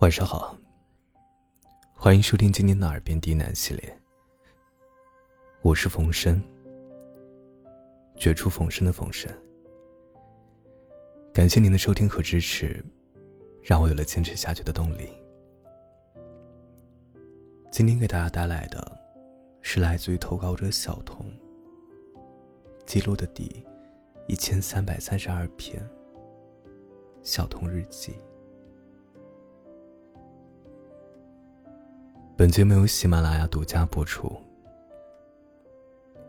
晚上好，欢迎收听今天的《耳边低喃》系列。我是冯生，绝处逢生的冯生。感谢您的收听和支持，让我有了坚持下去的动力。今天给大家带来的是来自于投稿者小童记录的第一千三百三十二篇《小童日记》。本节目由喜马拉雅独家播出，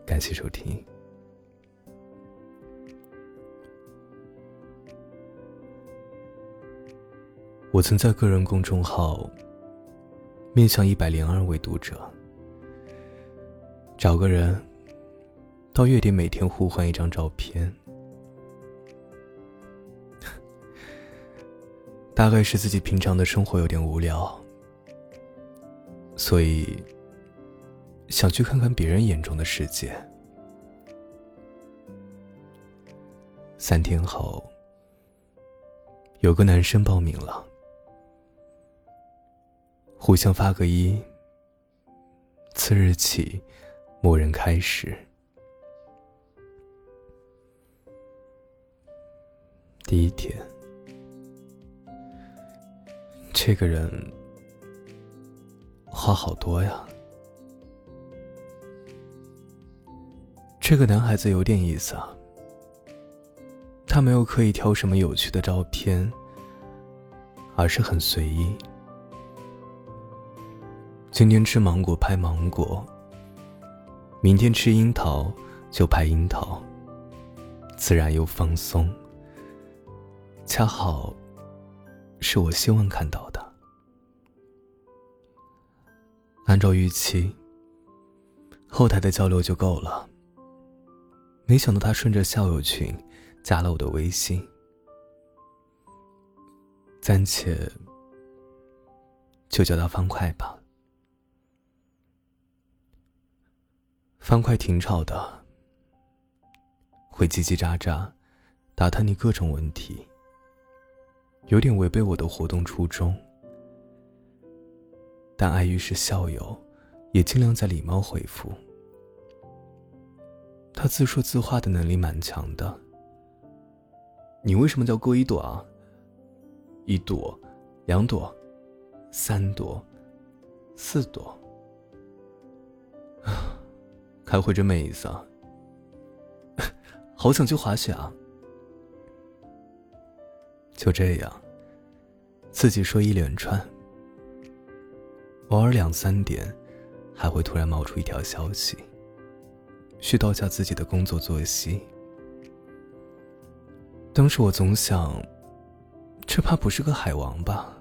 感谢收听。我曾在个人公众号面向一百零二位读者，找个人到月底每天互换一张照片，大概是自己平常的生活有点无聊。所以，想去看看别人眼中的世界。三天后，有个男生报名了，互相发个一。次日起，默认开始。第一天，这个人。话好多呀，这个男孩子有点意思啊。他没有刻意挑什么有趣的照片，而是很随意。今天吃芒果拍芒果，明天吃樱桃就拍樱桃，自然又放松，恰好是我希望看到按照预期，后台的交流就够了。没想到他顺着校友群加了我的微信，暂且就叫他方块吧。方块挺吵的，会叽叽喳喳，打探你各种问题，有点违背我的活动初衷。但碍于是校友，也尽量在礼貌回复。他自说自话的能力蛮强的。你为什么叫郭一朵啊？一朵，两朵，三朵，四朵。开会真没意思啊！好想去滑雪啊！就这样，自己说一连串。偶尔两三点，还会突然冒出一条消息，絮叨下自己的工作作息。当时我总想，这怕不是个海王吧？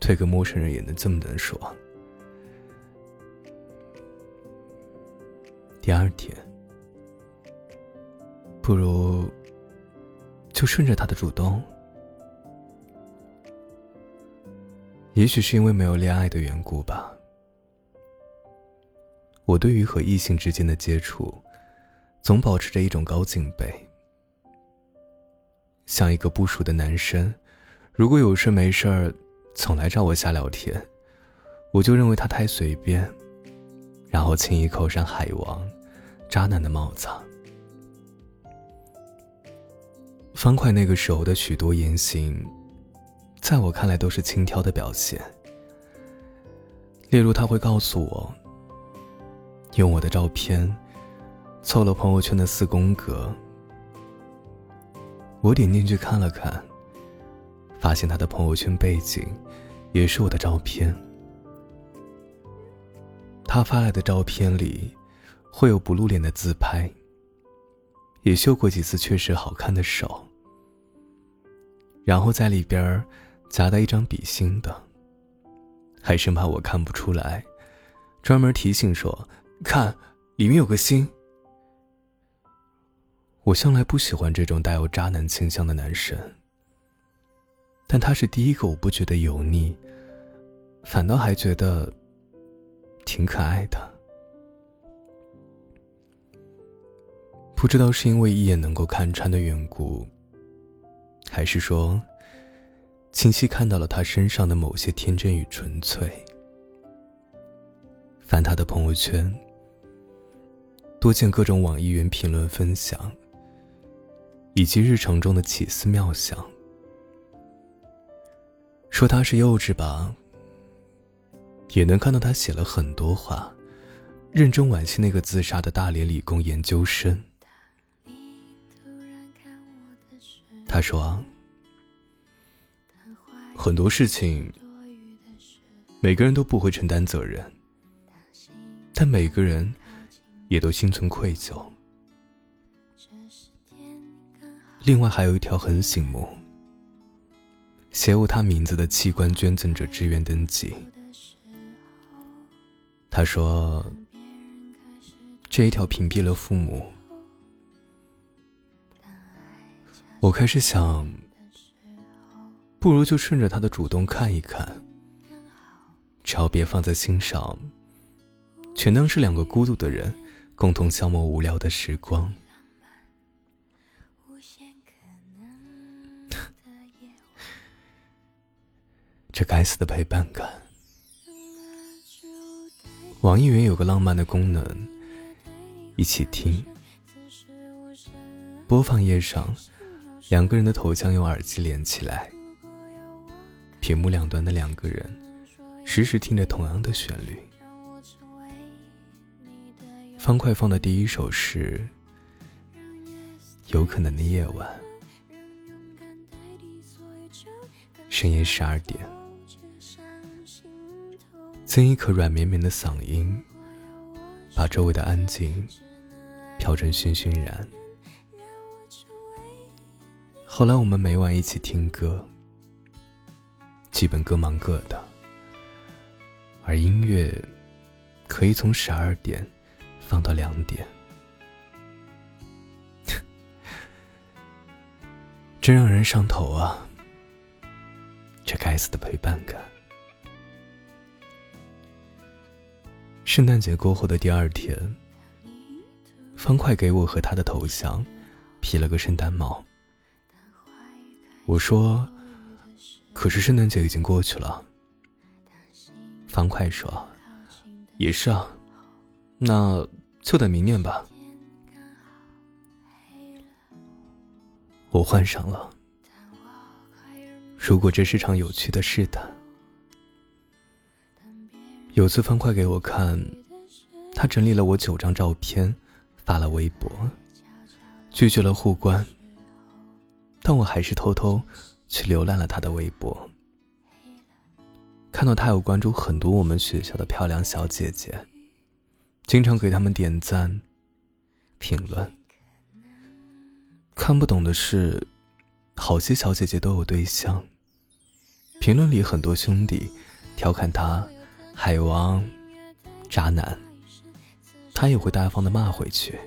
对个陌生人也能这么能说。第二天，不如就顺着他的主动。也许是因为没有恋爱的缘故吧，我对于和异性之间的接触，总保持着一种高警备。像一个不熟的男生，如果有事没事儿总来找我瞎聊天，我就认为他太随便，然后轻易扣上海王、渣男的帽子。方块那个时候的许多言行。在我看来，都是轻佻的表现。例如，他会告诉我，用我的照片凑了朋友圈的四宫格。我点进去看了看，发现他的朋友圈背景也是我的照片。他发来的照片里会有不露脸的自拍，也秀过几次确实好看的手，然后在里边儿。夹带一张比心的，还生怕我看不出来，专门提醒说：“看，里面有个心。”我向来不喜欢这种带有渣男倾向的男生，但他是第一个我不觉得油腻，反倒还觉得挺可爱的。不知道是因为一眼能够看穿的缘故，还是说……清晰看到了他身上的某些天真与纯粹。翻他的朋友圈，多见各种网易云评论分享，以及日常中的奇思妙想。说他是幼稚吧，也能看到他写了很多话，认真惋惜那个自杀的大连理工研究生。他说：“很多事情，每个人都不会承担责任。”但每个人也都心存愧疚。另外还有一条很醒目，写有他名字的器官捐赠者志愿登记。他说：“这一条屏蔽了父母。”我开始想，不如就顺着他的主动看一看，只要别放在心上。全当是两个孤独的人共同消磨无聊的时光。这该死的陪伴感。网易云有个浪漫的功能，一起听。播放页上，两个人的头像用耳机连起来，屏幕两端的两个人时时听着同样的旋律。方块放的第一首是《有可能的夜晚》，深夜十二点，曾一颗软绵绵的嗓音，把周围的安静调成醺醺然。后来我们每晚一起听歌，基本各忙各的，而音乐可以从十二点。放到两点，真让人上头啊！这该死的陪伴感。圣诞节过后的第二天，方块给我和他的头像 P 了个圣诞帽。我说：“可是圣诞节已经过去了。”方块说：“也是啊。”那就等明年吧。我换上了。如果这是场有趣的试探。有次方块给我看，他整理了我九张照片，发了微博，拒绝了互关。但我还是偷偷去浏览了他的微博，看到他有关注很多我们学校的漂亮小姐姐。经常给他们点赞、评论。看不懂的是，好些小姐姐都有对象。评论里很多兄弟调侃他“海王”“渣男”，他也会大方的骂回去。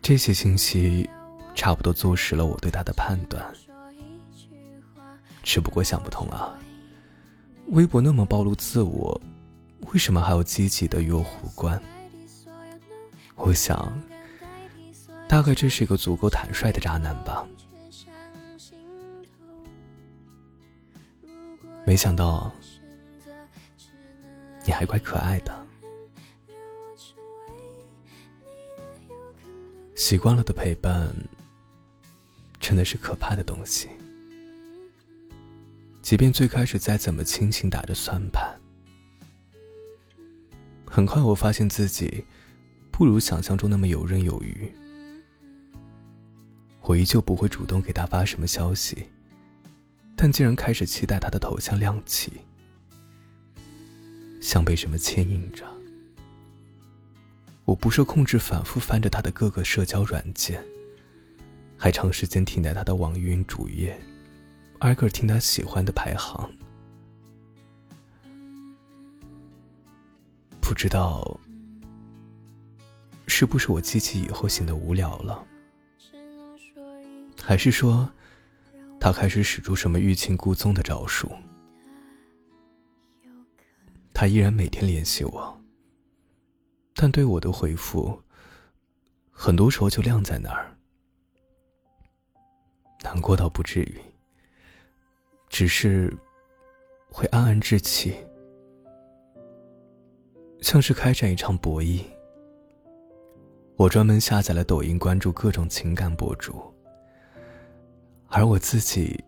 这些信息差不多坐实了我对他的判断。只不过想不通啊，微博那么暴露自我。为什么还要积极的与我互关？我想，大概这是一个足够坦率的渣男吧。没想到，你还怪可爱的。习惯了的陪伴，真的是可怕的东西。即便最开始再怎么清醒打着算盘。很快，我发现自己不如想象中那么游刃有余。我依旧不会主动给他发什么消息，但竟然开始期待他的头像亮起，像被什么牵引着。我不受控制，反复翻着他的各个社交软件，还长时间停在他的网易云主页，挨个听他喜欢的排行。不知道是不是我记起以后显得无聊了，还是说他开始使出什么欲擒故纵的招数？他依然每天联系我，但对我的回复，很多时候就晾在那儿。难过倒不至于，只是会暗暗置气，像是开展一场博弈。我专门下载了抖音，关注各种情感博主，而我自己，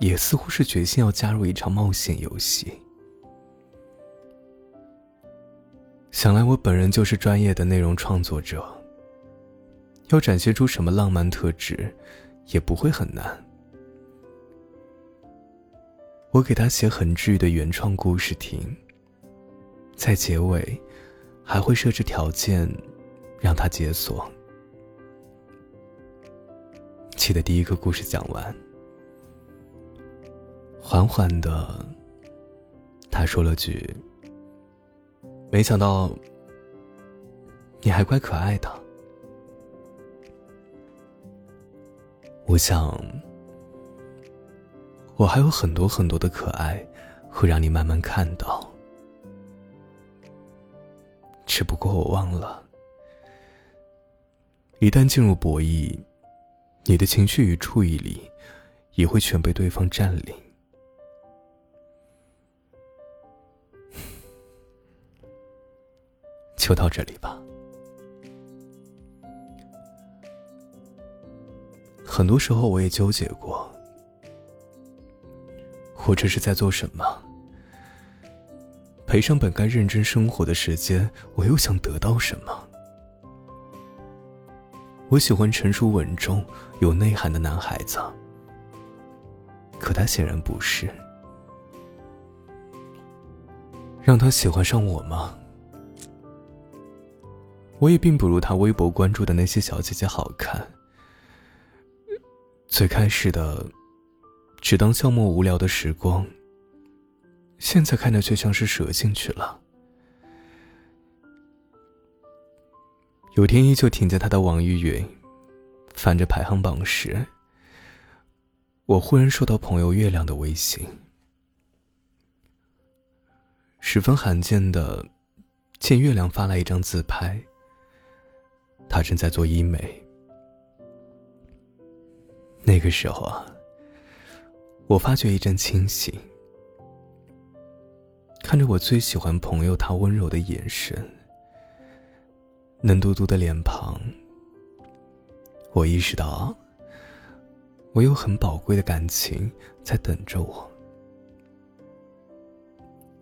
也似乎是决心要加入一场冒险游戏。想来我本人就是专业的内容创作者，要展现出什么浪漫特质，也不会很难。我给他写很治愈的原创故事听，在结尾，还会设置条件。让他解锁。记得第一个故事讲完，缓缓的，他说了句：“没想到你还怪可爱的。”我想，我还有很多很多的可爱，会让你慢慢看到。只不过我忘了。一旦进入博弈，你的情绪与注意力也会全被对方占领。就到这里吧。很多时候我也纠结过，我这是在做什么？赔上本该认真生活的时间，我又想得到什么？我喜欢成熟稳重、有内涵的男孩子，可他显然不是。让他喜欢上我吗？我也并不如他微博关注的那些小姐姐好看。最开始的，只当消磨无聊的时光，现在看着却像是舍进去了。有天依旧停在他的网易云，翻着排行榜时，我忽然收到朋友月亮的微信，十分罕见的，见月亮发来一张自拍。他正在做医美。那个时候啊，我发觉一阵清醒，看着我最喜欢朋友他温柔的眼神。嫩嘟嘟的脸庞，我意识到，我有很宝贵的感情在等着我。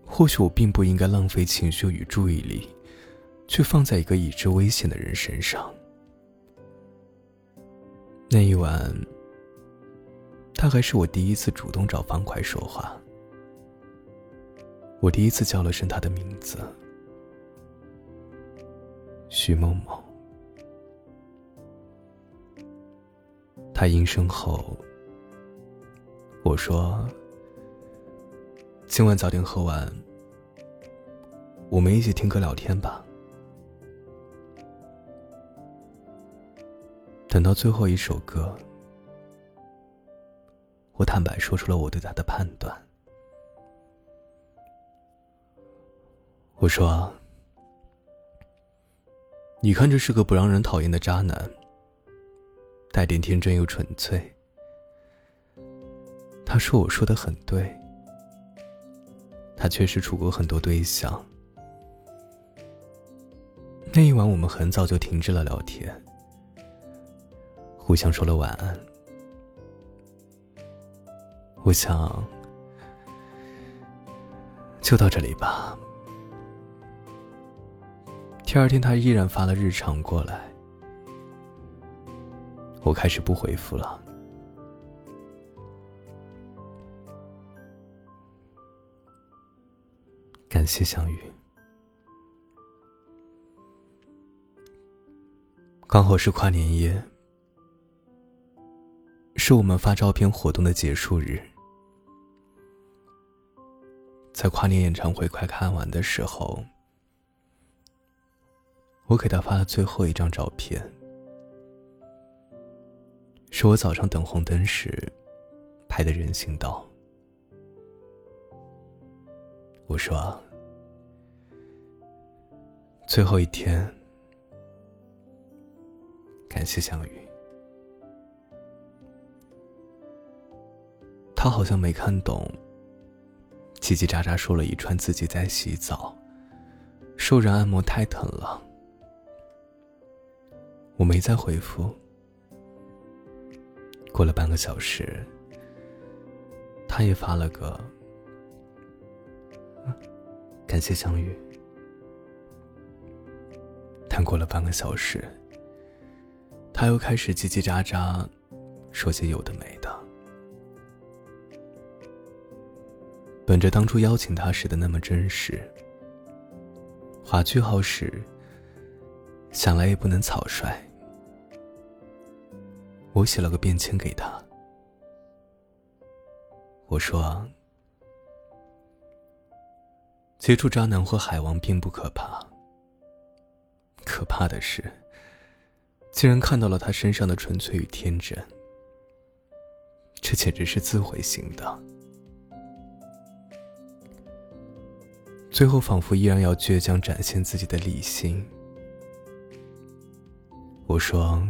或许我并不应该浪费情绪与注意力，去放在一个已知危险的人身上。那一晚，他还是我第一次主动找方块说话，我第一次叫了声他的名字。徐某某，他应声后，我说：“今晚早点喝完，我们一起听歌聊天吧。”等到最后一首歌，我坦白说出了我对他的判断。我说。你看，这是个不让人讨厌的渣男，带点天真又纯粹。他说：“我说的很对。”他确实处过很多对象。那一晚，我们很早就停止了聊天，互相说了晚安。我想，就到这里吧。第二天，他依然发了日常过来，我开始不回复了。感谢相遇，刚好是跨年夜，是我们发照片活动的结束日。在跨年演唱会快看完的时候。我给他发了最后一张照片，是我早上等红灯时拍的人行道。我说：“最后一天，感谢相遇。”他好像没看懂，叽叽喳喳说了一串自己在洗澡，受人按摩太疼了。我没再回复。过了半个小时，他也发了个“感谢相遇”。但过了半个小时，他又开始叽叽喳喳，说些有的没本着当初邀请他时的那么真实，划句号时，想来也不能草率。我写了个便签给他，我说：“接触渣男或海王并不可怕，可怕的是，竟然看到了他身上的纯粹与天真，这简直是自毁型的。最后仿佛依然要倔强展现自己的理性。”我说。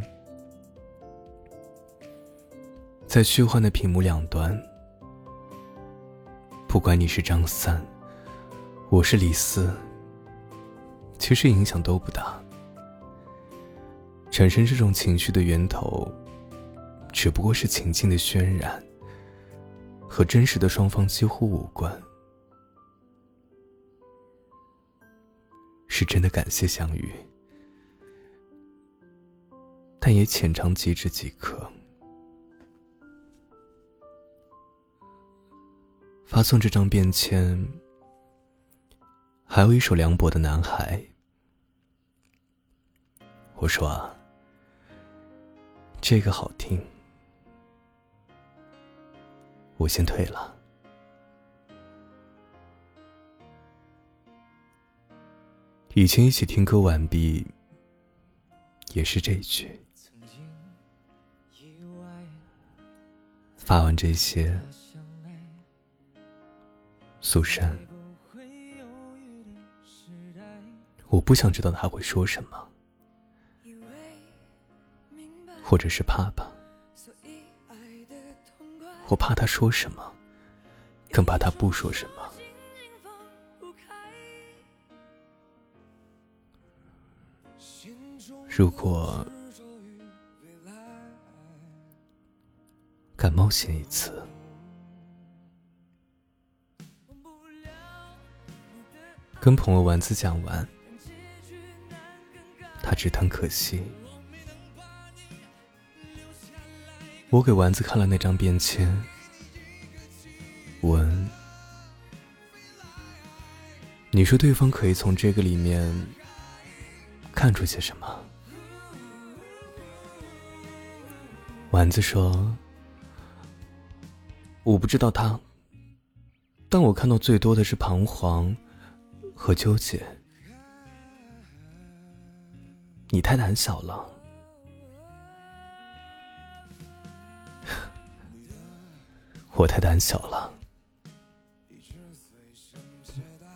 在虚幻的屏幕两端，不管你是张三，我是李四，其实影响都不大。产生这种情绪的源头，只不过是情境的渲染，和真实的双方几乎无关。是真的感谢相遇，但也浅尝即止即可。发送这张便签，还有一首梁博的《男孩》。我说啊，这个好听，我先退了。以前一起听歌完毕，也是这一句。发完这些。苏珊，我不想知道他会说什么，或者是怕吧。我怕他说什么，更怕他不说什么。如果敢冒险一次。跟朋友丸子讲完，他只叹可惜。我给丸子看了那张便签，问：“你说对方可以从这个里面看出些什么？”丸子说：“我不知道他，但我看到最多的是彷徨。”和纠结，你太胆小了。我太胆小了，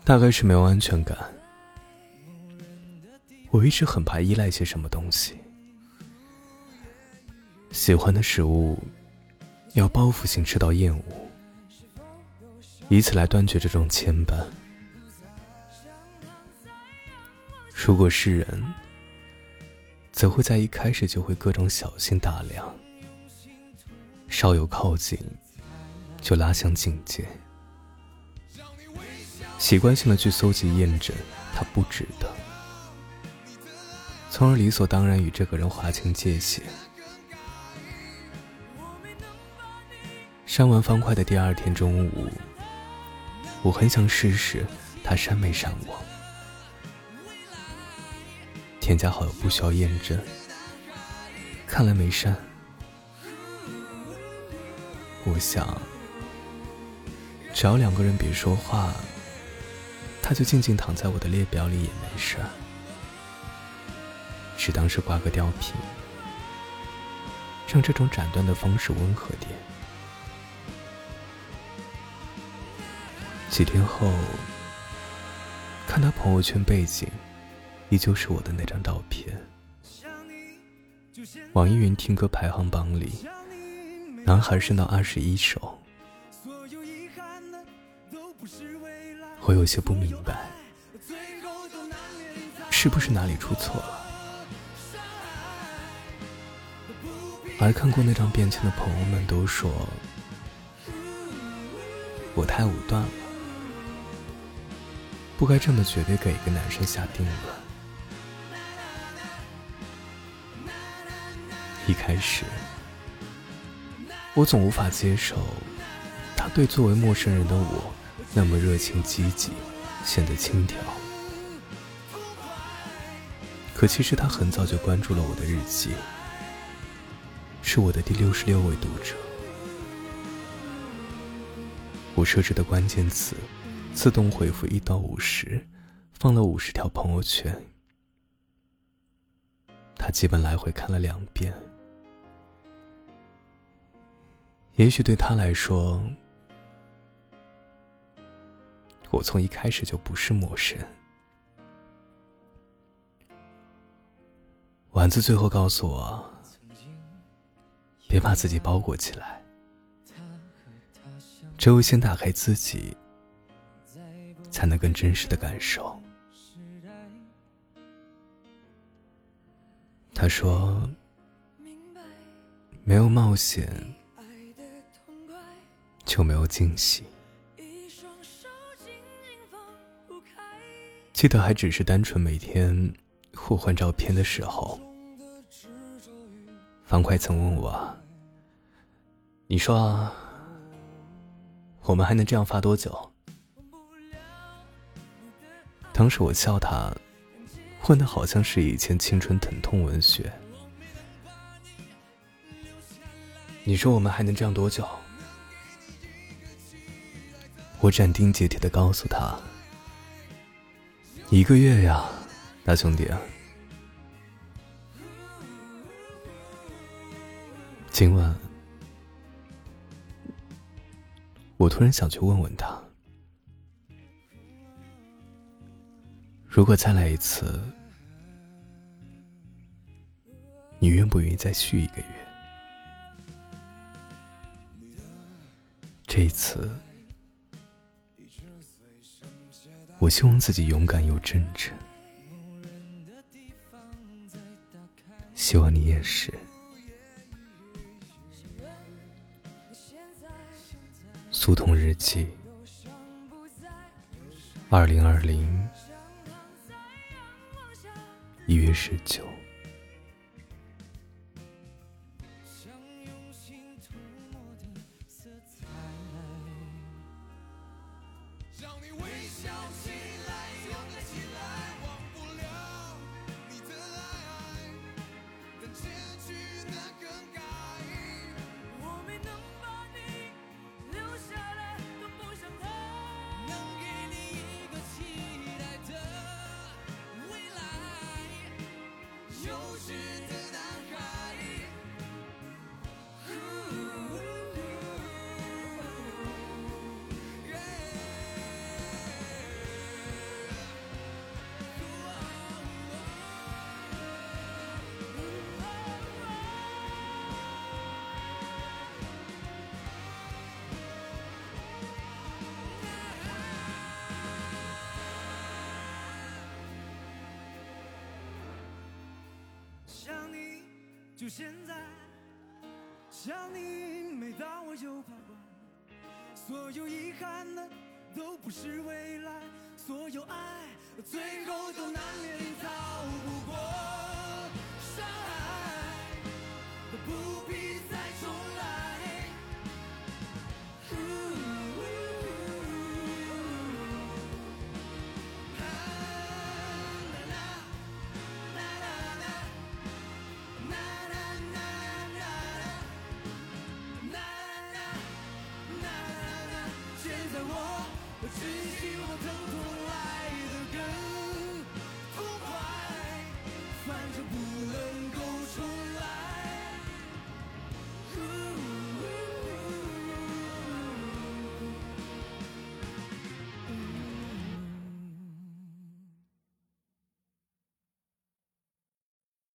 大概是没有安全感。我一直很怕依赖些什么东西，喜欢的食物要报复性吃到厌恶，以此来断绝这种牵绊。如果是人，则会在一开始就会各种小心打量，稍有靠近，就拉向境界，习惯性的去搜集验证他不值得，从而理所当然与这个人划清界限。删完方块的第二天中午，我很想试试他删没删我。添加好友不需要验证，看来没删。我想，只要两个人别说话，他就静静躺在我的列表里也没事只当是挂个吊瓶，让这种斩断的方式温和点。几天后，看他朋友圈背景，依旧是我的那张照片。网易云听歌排行榜里，男孩升到二十一首。我有些不明白，是不是哪里出错了？而看过那张便签的朋友们都说，我太武断了。不该这么绝对给一个男生下定论。一开始，我总无法接受他对作为陌生人的我那么热情积极，显得轻佻。可其实他很早就关注了我的日记，是我的第六十六位读者。我设置的关键词，自动回复一到五十，放了五十条朋友圈，他基本来回看了两遍。也许对他来说，我从一开始就不是陌生。丸子最后告诉我，别把自己包裹起来，只有先打开自己，才能更真实的感受。他说，没有冒险。就没有惊喜。记得还只是单纯每天互换照片的时候，方块曾问我：“你说，我们还能这样发多久？”当时我笑他，混的好像是以前青春疼痛文学。你说我们还能这样多久？我斩钉截铁的告诉他：“一个月呀，大兄弟。”今晚，我突然想去问问他：如果再来一次，你愿不愿意再续一个月？这一次。我希望自己勇敢又真诚，希望你也是。苏童日记，二零二零一月十九。想你就现在，想你，每当我又徘徊，所有遗憾的都不是未来，所有爱最后都难免逃